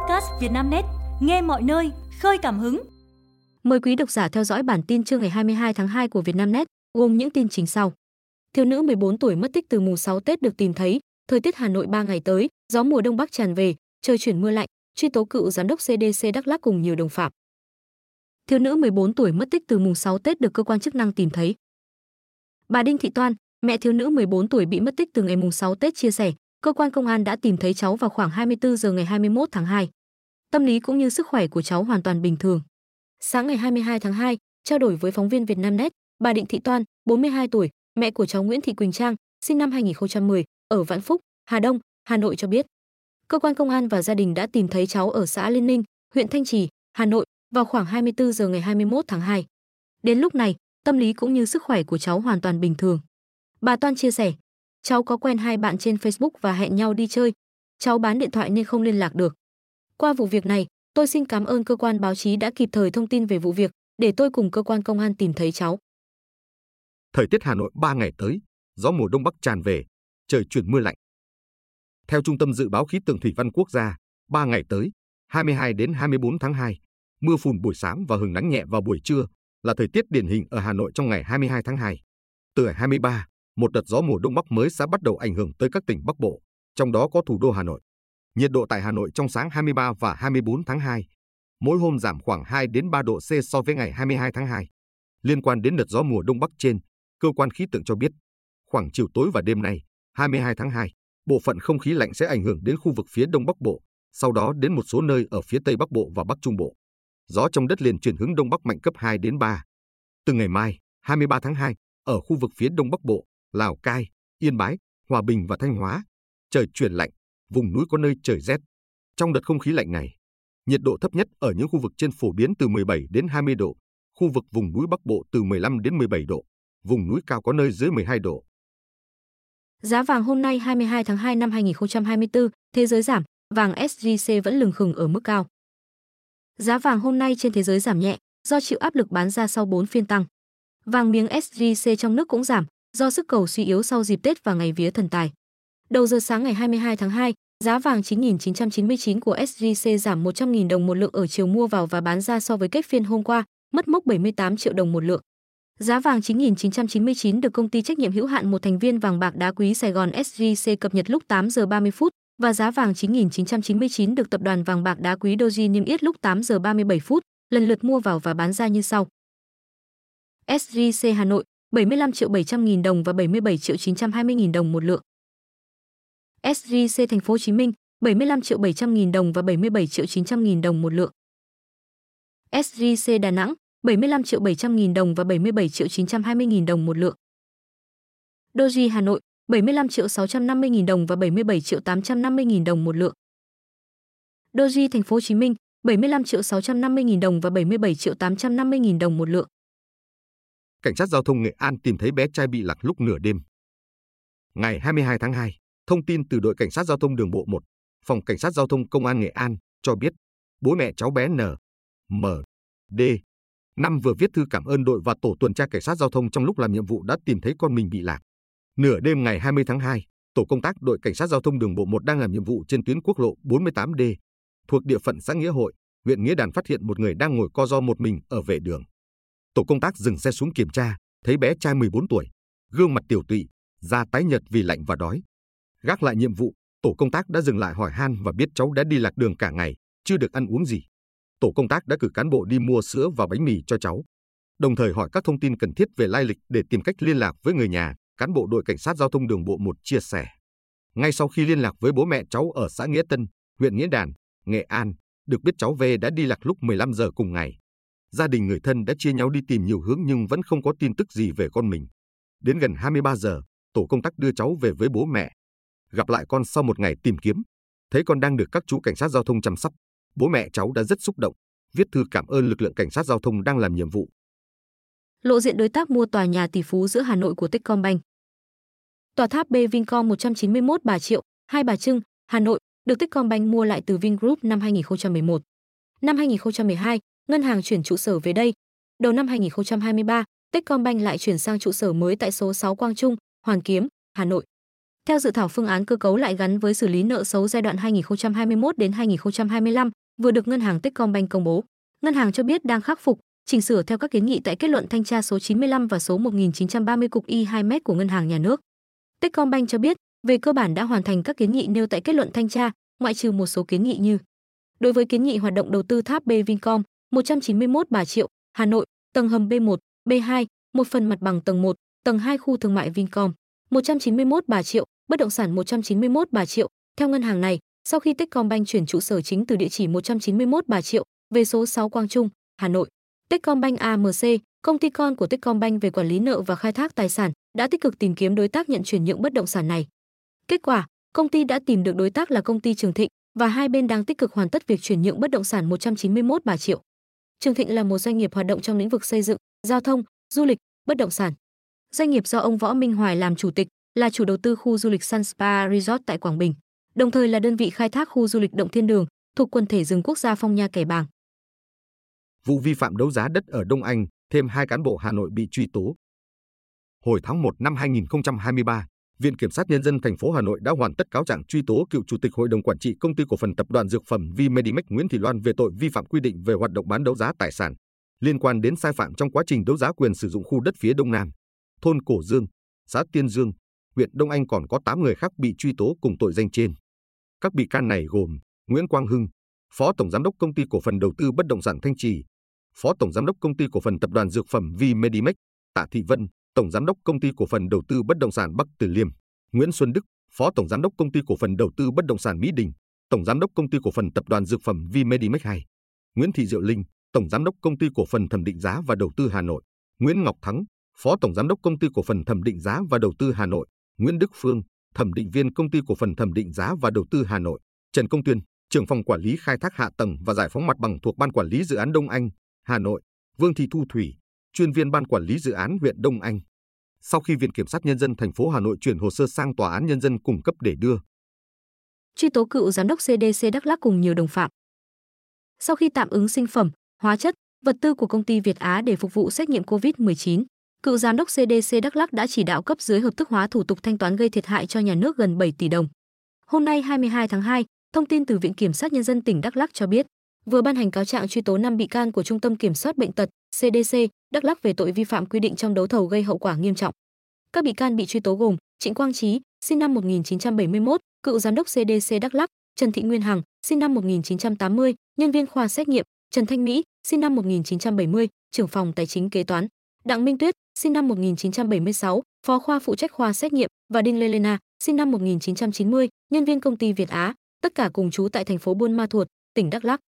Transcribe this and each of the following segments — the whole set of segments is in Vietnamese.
podcast Vietnamnet, nghe mọi nơi, khơi cảm hứng. Mời quý độc giả theo dõi bản tin trưa ngày 22 tháng 2 của Vietnamnet, gồm những tin chính sau. Thiếu nữ 14 tuổi mất tích từ mùng 6 Tết được tìm thấy, thời tiết Hà Nội 3 ngày tới, gió mùa đông bắc tràn về, trời chuyển mưa lạnh, truy tố cựu giám đốc CDC Đắk Lắk cùng nhiều đồng phạm. Thiếu nữ 14 tuổi mất tích từ mùng 6 Tết được cơ quan chức năng tìm thấy. Bà Đinh Thị Toan, mẹ thiếu nữ 14 tuổi bị mất tích từ ngày mùng 6 Tết chia sẻ, cơ quan công an đã tìm thấy cháu vào khoảng 24 giờ ngày 21 tháng 2. Tâm lý cũng như sức khỏe của cháu hoàn toàn bình thường. Sáng ngày 22 tháng 2, trao đổi với phóng viên Vietnamnet, bà Định Thị Toan, 42 tuổi, mẹ của cháu Nguyễn Thị Quỳnh Trang, sinh năm 2010, ở Vạn Phúc, Hà Đông, Hà Nội cho biết, cơ quan công an và gia đình đã tìm thấy cháu ở xã Liên Ninh, huyện Thanh Trì, Hà Nội vào khoảng 24 giờ ngày 21 tháng 2. Đến lúc này, tâm lý cũng như sức khỏe của cháu hoàn toàn bình thường. Bà Toan chia sẻ, cháu có quen hai bạn trên Facebook và hẹn nhau đi chơi. Cháu bán điện thoại nên không liên lạc được. Qua vụ việc này, tôi xin cảm ơn cơ quan báo chí đã kịp thời thông tin về vụ việc để tôi cùng cơ quan công an tìm thấy cháu. Thời tiết Hà Nội 3 ngày tới, gió mùa đông bắc tràn về, trời chuyển mưa lạnh. Theo Trung tâm Dự báo Khí tượng Thủy văn Quốc gia, 3 ngày tới, 22 đến 24 tháng 2, mưa phùn buổi sáng và hừng nắng nhẹ vào buổi trưa là thời tiết điển hình ở Hà Nội trong ngày 22 tháng 2. Từ 23, một đợt gió mùa đông bắc mới sẽ bắt đầu ảnh hưởng tới các tỉnh Bắc Bộ, trong đó có thủ đô Hà Nội. Nhiệt độ tại Hà Nội trong sáng 23 và 24 tháng 2, mỗi hôm giảm khoảng 2 đến 3 độ C so với ngày 22 tháng 2. Liên quan đến đợt gió mùa đông bắc trên, cơ quan khí tượng cho biết, khoảng chiều tối và đêm nay, 22 tháng 2, bộ phận không khí lạnh sẽ ảnh hưởng đến khu vực phía đông bắc bộ, sau đó đến một số nơi ở phía tây bắc bộ và bắc trung bộ. Gió trong đất liền chuyển hướng đông bắc mạnh cấp 2 đến 3. Từ ngày mai, 23 tháng 2, ở khu vực phía đông bắc bộ, Lào Cai, Yên Bái, Hòa Bình và Thanh Hóa, trời chuyển lạnh, vùng núi có nơi trời rét. Trong đợt không khí lạnh này, nhiệt độ thấp nhất ở những khu vực trên phổ biến từ 17 đến 20 độ, khu vực vùng núi Bắc Bộ từ 15 đến 17 độ, vùng núi cao có nơi dưới 12 độ. Giá vàng hôm nay 22 tháng 2 năm 2024, thế giới giảm, vàng SJC vẫn lừng khừng ở mức cao. Giá vàng hôm nay trên thế giới giảm nhẹ, do chịu áp lực bán ra sau 4 phiên tăng. Vàng miếng SJC trong nước cũng giảm, do sức cầu suy yếu sau dịp Tết và ngày vía thần tài. Đầu giờ sáng ngày 22 tháng 2, giá vàng 9.999 của SJC giảm 100.000 đồng một lượng ở chiều mua vào và bán ra so với kết phiên hôm qua, mất mốc 78 triệu đồng một lượng. Giá vàng 9.999 được công ty trách nhiệm hữu hạn một thành viên vàng bạc đá quý Sài Gòn SJC cập nhật lúc 8 giờ 30 phút và giá vàng 9.999 được tập đoàn vàng bạc đá quý Doji niêm yết lúc 8 giờ 37 phút, lần lượt mua vào và bán ra như sau. SJC Hà Nội 75 triệu 700 nghìn đồng và 77 triệu 920 nghìn đồng một lượng. SJC Thành phố Hồ Chí Minh 75 triệu 700 nghìn đồng và 77 triệu 900 nghìn đồng một lượng. SJC Đà Nẵng 75 triệu 700 nghìn đồng và 77 triệu 920 nghìn đồng một lượng. Doji Hà Nội 75 triệu 650 nghìn đồng và 77 triệu 850 nghìn đồng một lượng. Doji Thành phố Hồ Chí Minh 75 triệu 650 nghìn đồng và 77 triệu 850 nghìn đồng một lượng cảnh sát giao thông Nghệ An tìm thấy bé trai bị lạc lúc nửa đêm. Ngày 22 tháng 2, thông tin từ đội cảnh sát giao thông đường bộ 1, phòng cảnh sát giao thông công an Nghệ An cho biết, bố mẹ cháu bé N, M, D, năm vừa viết thư cảm ơn đội và tổ tuần tra cảnh sát giao thông trong lúc làm nhiệm vụ đã tìm thấy con mình bị lạc. Nửa đêm ngày 20 tháng 2, tổ công tác đội cảnh sát giao thông đường bộ 1 đang làm nhiệm vụ trên tuyến quốc lộ 48D thuộc địa phận xã Nghĩa Hội, huyện Nghĩa Đàn phát hiện một người đang ngồi co ro một mình ở vệ đường. Tổ công tác dừng xe xuống kiểm tra, thấy bé trai 14 tuổi, gương mặt tiểu tụy, da tái nhợt vì lạnh và đói. Gác lại nhiệm vụ, tổ công tác đã dừng lại hỏi han và biết cháu đã đi lạc đường cả ngày, chưa được ăn uống gì. Tổ công tác đã cử cán bộ đi mua sữa và bánh mì cho cháu, đồng thời hỏi các thông tin cần thiết về lai lịch để tìm cách liên lạc với người nhà, cán bộ đội cảnh sát giao thông đường bộ 1 chia sẻ. Ngay sau khi liên lạc với bố mẹ cháu ở xã Nghĩa Tân, huyện Nghĩa Đàn, Nghệ An, được biết cháu V đã đi lạc lúc 15 giờ cùng ngày gia đình người thân đã chia nhau đi tìm nhiều hướng nhưng vẫn không có tin tức gì về con mình. Đến gần 23 giờ, tổ công tác đưa cháu về với bố mẹ. Gặp lại con sau một ngày tìm kiếm, thấy con đang được các chú cảnh sát giao thông chăm sóc. Bố mẹ cháu đã rất xúc động, viết thư cảm ơn lực lượng cảnh sát giao thông đang làm nhiệm vụ. Lộ diện đối tác mua tòa nhà tỷ phú giữa Hà Nội của Techcombank. Tòa tháp B Vincom 191 Bà Triệu, Hai Bà Trưng, Hà Nội được Techcombank mua lại từ Vingroup năm 2011. Năm 2012, ngân hàng chuyển trụ sở về đây. Đầu năm 2023, Techcombank lại chuyển sang trụ sở mới tại số 6 Quang Trung, Hoàn Kiếm, Hà Nội. Theo dự thảo phương án cơ cấu lại gắn với xử lý nợ xấu giai đoạn 2021 đến 2025 vừa được ngân hàng Techcombank công bố. Ngân hàng cho biết đang khắc phục, chỉnh sửa theo các kiến nghị tại kết luận thanh tra số 95 và số 1930 cục e Y2M của ngân hàng nhà nước. Techcombank cho biết, về cơ bản đã hoàn thành các kiến nghị nêu tại kết luận thanh tra, ngoại trừ một số kiến nghị như Đối với kiến nghị hoạt động đầu tư tháp B Vincom 191 Bà Triệu, Hà Nội, tầng hầm B1, B2, một phần mặt bằng tầng 1, tầng 2 khu thương mại Vincom 191 Bà Triệu, bất động sản 191 Bà Triệu. Theo ngân hàng này, sau khi Techcombank chuyển trụ sở chính từ địa chỉ 191 Bà Triệu về số 6 Quang Trung, Hà Nội, Techcombank AMC, công ty con của Techcombank về quản lý nợ và khai thác tài sản, đã tích cực tìm kiếm đối tác nhận chuyển nhượng bất động sản này. Kết quả, công ty đã tìm được đối tác là công ty Trường Thịnh và hai bên đang tích cực hoàn tất việc chuyển nhượng bất động sản 191 Bà Triệu. Trường Thịnh là một doanh nghiệp hoạt động trong lĩnh vực xây dựng, giao thông, du lịch, bất động sản. Doanh nghiệp do ông Võ Minh Hoài làm chủ tịch, là chủ đầu tư khu du lịch Sun Spa Resort tại Quảng Bình, đồng thời là đơn vị khai thác khu du lịch Động Thiên Đường thuộc quần thể rừng quốc gia Phong Nha Kẻ Bàng. Vụ vi phạm đấu giá đất ở Đông Anh, thêm hai cán bộ Hà Nội bị truy tố. Hồi tháng 1 năm 2023, Viện Kiểm sát Nhân dân thành phố Hà Nội đã hoàn tất cáo trạng truy tố cựu Chủ tịch Hội đồng Quản trị Công ty Cổ phần Tập đoàn Dược phẩm Vmedimax Medimax Nguyễn Thị Loan về tội vi phạm quy định về hoạt động bán đấu giá tài sản liên quan đến sai phạm trong quá trình đấu giá quyền sử dụng khu đất phía Đông Nam, thôn Cổ Dương, xã Tiên Dương, huyện Đông Anh còn có 8 người khác bị truy tố cùng tội danh trên. Các bị can này gồm Nguyễn Quang Hưng, Phó Tổng Giám đốc Công ty Cổ phần Đầu tư Bất động sản Thanh Trì, Phó Tổng Giám đốc Công ty Cổ phần Tập đoàn Dược phẩm V Medimax, Tạ Thị Vân, Tổng Giám đốc Công ty Cổ phần Đầu tư Bất động sản Bắc Từ Liêm, Nguyễn Xuân Đức, Phó Tổng Giám đốc Công ty Cổ phần Đầu tư Bất động sản Mỹ Đình, Tổng Giám đốc Công ty Cổ phần Tập đoàn Dược phẩm V Medimax 2, Nguyễn Thị Diệu Linh, Tổng Giám đốc Công ty Cổ phần Thẩm định giá và Đầu tư Hà Nội, Nguyễn Ngọc Thắng, Phó Tổng Giám đốc Công ty Cổ phần Thẩm định giá và Đầu tư Hà Nội, Nguyễn Đức Phương, Thẩm định viên Công ty Cổ phần Thẩm định giá và Đầu tư Hà Nội, Trần Công Tuyên, trưởng phòng quản lý khai thác hạ tầng và giải phóng mặt bằng thuộc Ban quản lý dự án Đông Anh, Hà Nội, Vương Thị Thu Thủy, chuyên viên Ban quản lý dự án huyện Đông Anh. Sau khi Viện Kiểm sát Nhân dân thành phố Hà Nội chuyển hồ sơ sang Tòa án Nhân dân cung cấp để đưa. Truy tố cựu giám đốc CDC Đắk Lắk cùng nhiều đồng phạm. Sau khi tạm ứng sinh phẩm, hóa chất, vật tư của công ty Việt Á để phục vụ xét nghiệm COVID-19, cựu giám đốc CDC Đắk Lắk đã chỉ đạo cấp dưới hợp thức hóa thủ tục thanh toán gây thiệt hại cho nhà nước gần 7 tỷ đồng. Hôm nay 22 tháng 2, thông tin từ Viện Kiểm sát Nhân dân tỉnh Đắk Lắk cho biết, vừa ban hành cáo trạng truy tố 5 bị can của Trung tâm Kiểm soát Bệnh tật CDC Đắk Lắk về tội vi phạm quy định trong đấu thầu gây hậu quả nghiêm trọng. Các bị can bị truy tố gồm Trịnh Quang Trí, sinh năm 1971, cựu giám đốc CDC Đắk Lắk, Trần Thị Nguyên Hằng, sinh năm 1980, nhân viên khoa xét nghiệm, Trần Thanh Mỹ, sinh năm 1970, trưởng phòng tài chính kế toán, Đặng Minh Tuyết, sinh năm 1976, phó khoa phụ trách khoa xét nghiệm và Đinh Lê Lena, sinh năm 1990, nhân viên công ty Việt Á, tất cả cùng trú tại thành phố Buôn Ma Thuột, tỉnh Đắk Lắk.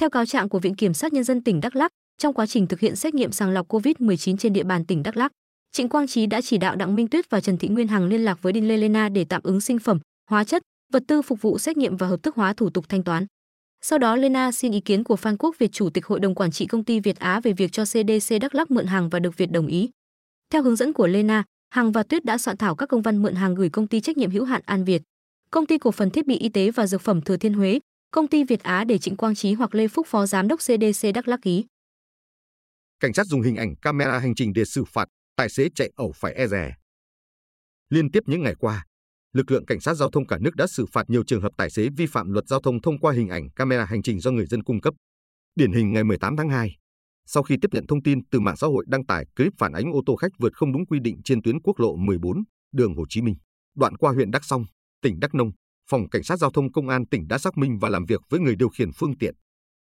Theo cáo trạng của Viện Kiểm sát Nhân dân tỉnh Đắk Lắk, trong quá trình thực hiện xét nghiệm sàng lọc COVID-19 trên địa bàn tỉnh Đắk Lắk, Trịnh Quang Trí đã chỉ đạo Đặng Minh Tuyết và Trần Thị Nguyên Hằng liên lạc với Đinh Lê Lena để tạm ứng sinh phẩm, hóa chất, vật tư phục vụ xét nghiệm và hợp thức hóa thủ tục thanh toán. Sau đó Lena xin ý kiến của Phan Quốc Việt Chủ tịch Hội đồng Quản trị Công ty Việt Á về việc cho CDC Đắk Lắk mượn hàng và được Việt đồng ý. Theo hướng dẫn của Lena, Hằng và Tuyết đã soạn thảo các công văn mượn hàng gửi công ty trách nhiệm hữu hạn An Việt, công ty cổ phần thiết bị y tế và dược phẩm Thừa Thiên Huế, công ty Việt Á để Trịnh Quang Trí hoặc Lê Phúc Phó Giám đốc CDC Đắk Lắk ký. Cảnh sát dùng hình ảnh camera hành trình để xử phạt tài xế chạy ẩu phải e rè. Liên tiếp những ngày qua, lực lượng cảnh sát giao thông cả nước đã xử phạt nhiều trường hợp tài xế vi phạm luật giao thông thông qua hình ảnh camera hành trình do người dân cung cấp. Điển hình ngày 18 tháng 2, sau khi tiếp nhận thông tin từ mạng xã hội đăng tải clip phản ánh ô tô khách vượt không đúng quy định trên tuyến quốc lộ 14, đường Hồ Chí Minh, đoạn qua huyện Đắk Song, tỉnh Đắk Nông, phòng cảnh sát giao thông công an tỉnh đã xác minh và làm việc với người điều khiển phương tiện.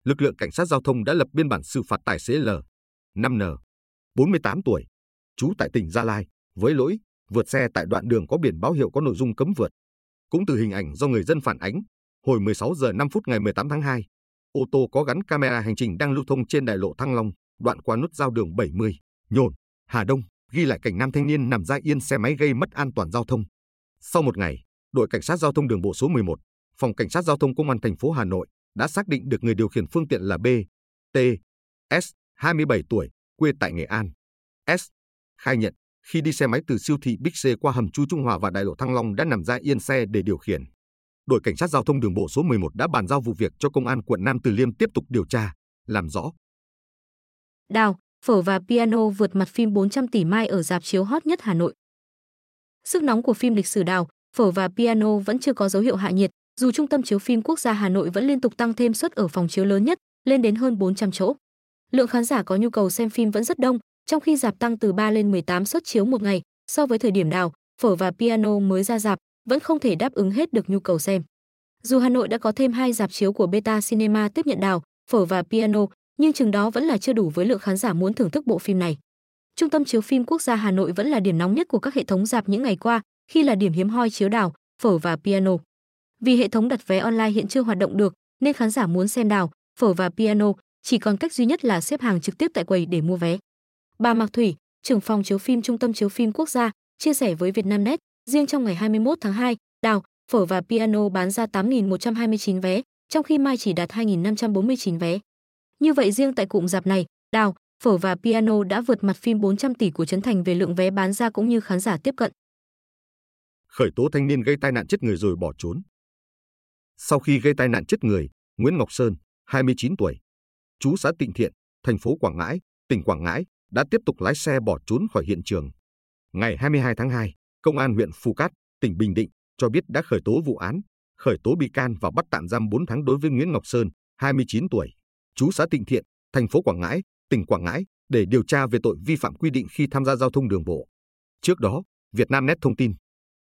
Lực lượng cảnh sát giao thông đã lập biên bản xử phạt tài xế L, 5N, 48 tuổi, trú tại tỉnh Gia Lai, với lỗi vượt xe tại đoạn đường có biển báo hiệu có nội dung cấm vượt. Cũng từ hình ảnh do người dân phản ánh, hồi 16 giờ 5 phút ngày 18 tháng 2, ô tô có gắn camera hành trình đang lưu thông trên đại lộ Thăng Long, đoạn qua nút giao đường 70, Nhổn, Hà Đông, ghi lại cảnh nam thanh niên nằm ra yên xe máy gây mất an toàn giao thông. Sau một ngày, đội cảnh sát giao thông đường bộ số 11, phòng cảnh sát giao thông công an thành phố Hà Nội đã xác định được người điều khiển phương tiện là B, T, S, 27 tuổi, quê tại Nghệ An. S khai nhận khi đi xe máy từ siêu thị Big C qua hầm Chu Trung Hòa và đại lộ Thăng Long đã nằm ra yên xe để điều khiển. Đội cảnh sát giao thông đường bộ số 11 đã bàn giao vụ việc cho công an quận Nam Từ Liêm tiếp tục điều tra, làm rõ. Đào, phở và piano vượt mặt phim 400 tỷ mai ở dạp chiếu hot nhất Hà Nội. Sức nóng của phim lịch sử Đào, phở và piano vẫn chưa có dấu hiệu hạ nhiệt, dù Trung tâm chiếu phim quốc gia Hà Nội vẫn liên tục tăng thêm suất ở phòng chiếu lớn nhất, lên đến hơn 400 chỗ. Lượng khán giả có nhu cầu xem phim vẫn rất đông, trong khi dạp tăng từ 3 lên 18 suất chiếu một ngày, so với thời điểm nào, phở và piano mới ra dạp vẫn không thể đáp ứng hết được nhu cầu xem. Dù Hà Nội đã có thêm hai dạp chiếu của Beta Cinema tiếp nhận đào, phở và piano, nhưng chừng đó vẫn là chưa đủ với lượng khán giả muốn thưởng thức bộ phim này. Trung tâm chiếu phim quốc gia Hà Nội vẫn là điểm nóng nhất của các hệ thống dạp những ngày qua, khi là điểm hiếm hoi chiếu đào, phở và piano. Vì hệ thống đặt vé online hiện chưa hoạt động được, nên khán giả muốn xem đào, phở và piano chỉ còn cách duy nhất là xếp hàng trực tiếp tại quầy để mua vé. Bà Mạc Thủy, trưởng phòng chiếu phim Trung tâm chiếu phim quốc gia, chia sẻ với Vietnamnet, riêng trong ngày 21 tháng 2, đào, phở và piano bán ra 8.129 vé, trong khi mai chỉ đạt 2.549 vé. Như vậy riêng tại cụm dạp này, đào, phở và piano đã vượt mặt phim 400 tỷ của Trấn Thành về lượng vé bán ra cũng như khán giả tiếp cận. Khởi tố thanh niên gây tai nạn chết người rồi bỏ trốn. Sau khi gây tai nạn chết người, Nguyễn Ngọc Sơn, 29 tuổi, chú xã Tịnh Thiện, thành phố Quảng Ngãi, tỉnh Quảng Ngãi, đã tiếp tục lái xe bỏ trốn khỏi hiện trường. Ngày 22 tháng 2, Công an huyện Phù Cát, tỉnh Bình Định cho biết đã khởi tố vụ án, khởi tố bị can và bắt tạm giam 4 tháng đối với Nguyễn Ngọc Sơn, 29 tuổi, chú xã Tịnh Thiện, thành phố Quảng Ngãi, tỉnh Quảng Ngãi để điều tra về tội vi phạm quy định khi tham gia giao thông đường bộ. Trước đó, Vietnamnet thông tin,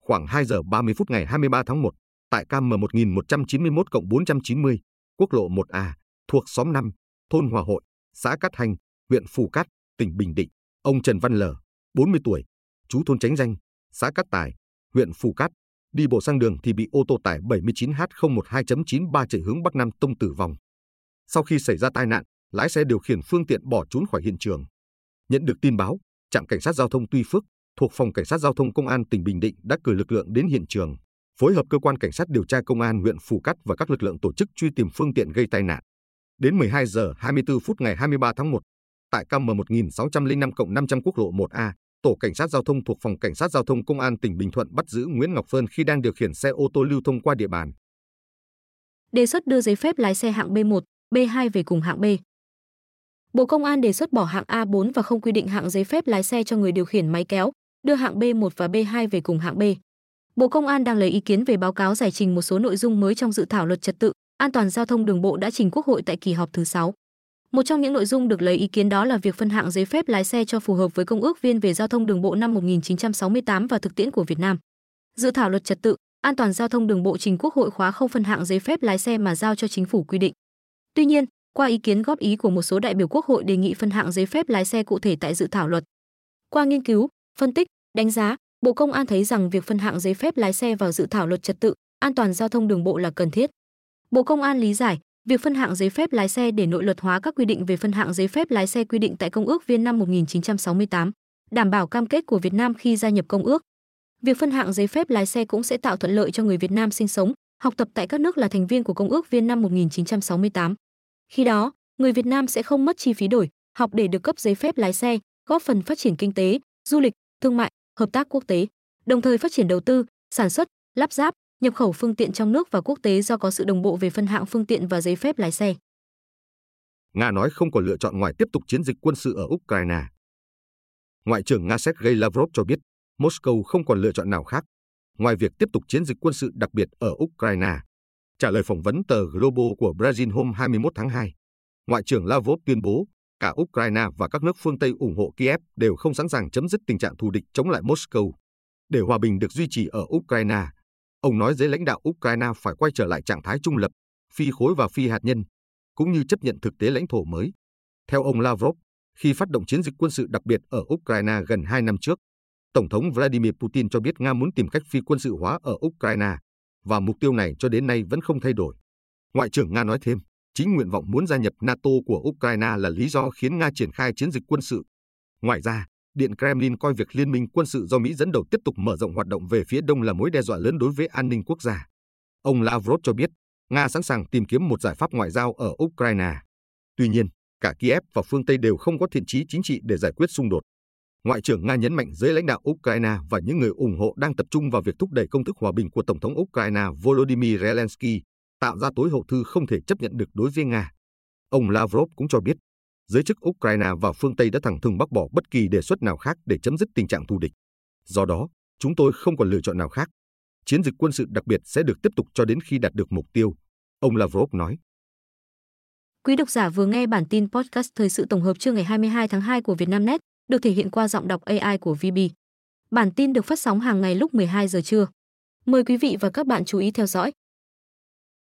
khoảng 2 giờ 30 phút ngày 23 tháng 1, tại km 1191 490, quốc lộ 1A, thuộc xóm 5, thôn Hòa Hội, xã Cát Hành, huyện Phù Cát, tỉnh Bình Định, ông Trần Văn L, 40 tuổi, chú thôn Tránh Danh, xã Cát Tài, huyện Phù Cát, đi bộ sang đường thì bị ô tô tải 79H012.93 chạy hướng Bắc Nam tông tử vong. Sau khi xảy ra tai nạn, lái xe điều khiển phương tiện bỏ trốn khỏi hiện trường. Nhận được tin báo, trạm cảnh sát giao thông Tuy Phước thuộc phòng cảnh sát giao thông công an tỉnh Bình Định đã cử lực lượng đến hiện trường, phối hợp cơ quan cảnh sát điều tra công an huyện Phù Cát và các lực lượng tổ chức truy tìm phương tiện gây tai nạn. Đến 12 giờ 24 phút ngày 23 tháng 1, tại KM 1605 500 quốc lộ 1A, tổ cảnh sát giao thông thuộc phòng cảnh sát giao thông công an tỉnh Bình Thuận bắt giữ Nguyễn Ngọc Sơn khi đang điều khiển xe ô tô lưu thông qua địa bàn. Đề xuất đưa giấy phép lái xe hạng B1, B2 về cùng hạng B. Bộ Công an đề xuất bỏ hạng A4 và không quy định hạng giấy phép lái xe cho người điều khiển máy kéo, đưa hạng B1 và B2 về cùng hạng B. Bộ Công an đang lấy ý kiến về báo cáo giải trình một số nội dung mới trong dự thảo luật trật tự an toàn giao thông đường bộ đã trình Quốc hội tại kỳ họp thứ 6. Một trong những nội dung được lấy ý kiến đó là việc phân hạng giấy phép lái xe cho phù hợp với Công ước viên về giao thông đường bộ năm 1968 và thực tiễn của Việt Nam. Dự thảo luật trật tự an toàn giao thông đường bộ trình Quốc hội khóa không phân hạng giấy phép lái xe mà giao cho chính phủ quy định. Tuy nhiên, qua ý kiến góp ý của một số đại biểu Quốc hội đề nghị phân hạng giấy phép lái xe cụ thể tại dự thảo luật. Qua nghiên cứu, phân tích, đánh giá, Bộ Công an thấy rằng việc phân hạng giấy phép lái xe vào dự thảo luật trật tự an toàn giao thông đường bộ là cần thiết. Bộ Công an lý giải, việc phân hạng giấy phép lái xe để nội luật hóa các quy định về phân hạng giấy phép lái xe quy định tại Công ước Viên năm 1968, đảm bảo cam kết của Việt Nam khi gia nhập công ước. Việc phân hạng giấy phép lái xe cũng sẽ tạo thuận lợi cho người Việt Nam sinh sống, học tập tại các nước là thành viên của Công ước Viên năm 1968. Khi đó, người Việt Nam sẽ không mất chi phí đổi, học để được cấp giấy phép lái xe, góp phần phát triển kinh tế, du lịch, thương mại, hợp tác quốc tế, đồng thời phát triển đầu tư, sản xuất, lắp ráp, nhập khẩu phương tiện trong nước và quốc tế do có sự đồng bộ về phân hạng phương tiện và giấy phép lái xe. Nga nói không còn lựa chọn ngoài tiếp tục chiến dịch quân sự ở Ukraine. Ngoại trưởng Nga Sergei Lavrov cho biết, Moscow không còn lựa chọn nào khác ngoài việc tiếp tục chiến dịch quân sự đặc biệt ở Ukraine. Trả lời phỏng vấn tờ Global của Brazil hôm 21 tháng 2, Ngoại trưởng Lavrov tuyên bố cả Ukraine và các nước phương Tây ủng hộ Kiev đều không sẵn sàng chấm dứt tình trạng thù địch chống lại Moscow. Để hòa bình được duy trì ở Ukraine, ông nói giới lãnh đạo Ukraine phải quay trở lại trạng thái trung lập, phi khối và phi hạt nhân, cũng như chấp nhận thực tế lãnh thổ mới. Theo ông Lavrov, khi phát động chiến dịch quân sự đặc biệt ở Ukraine gần 2 năm trước, Tổng thống Vladimir Putin cho biết Nga muốn tìm cách phi quân sự hóa ở Ukraine, và mục tiêu này cho đến nay vẫn không thay đổi. Ngoại trưởng Nga nói thêm, chính nguyện vọng muốn gia nhập NATO của Ukraine là lý do khiến Nga triển khai chiến dịch quân sự. Ngoài ra, Điện Kremlin coi việc liên minh quân sự do Mỹ dẫn đầu tiếp tục mở rộng hoạt động về phía đông là mối đe dọa lớn đối với an ninh quốc gia. Ông Lavrov cho biết, Nga sẵn sàng tìm kiếm một giải pháp ngoại giao ở Ukraine. Tuy nhiên, cả Kiev và phương Tây đều không có thiện trí chính trị để giải quyết xung đột. Ngoại trưởng Nga nhấn mạnh giới lãnh đạo Ukraine và những người ủng hộ đang tập trung vào việc thúc đẩy công thức hòa bình của Tổng thống Ukraine Volodymyr Zelensky, tạo ra tối hậu thư không thể chấp nhận được đối với Nga. Ông Lavrov cũng cho biết, giới chức Ukraine và phương Tây đã thẳng thừng bác bỏ bất kỳ đề xuất nào khác để chấm dứt tình trạng thù địch. Do đó, chúng tôi không còn lựa chọn nào khác. chiến dịch quân sự đặc biệt sẽ được tiếp tục cho đến khi đạt được mục tiêu, ông Lavrov nói. Quý độc giả vừa nghe bản tin podcast thời sự tổng hợp trưa ngày 22 tháng 2 của Vietnamnet, được thể hiện qua giọng đọc AI của VB. Bản tin được phát sóng hàng ngày lúc 12 giờ trưa. Mời quý vị và các bạn chú ý theo dõi.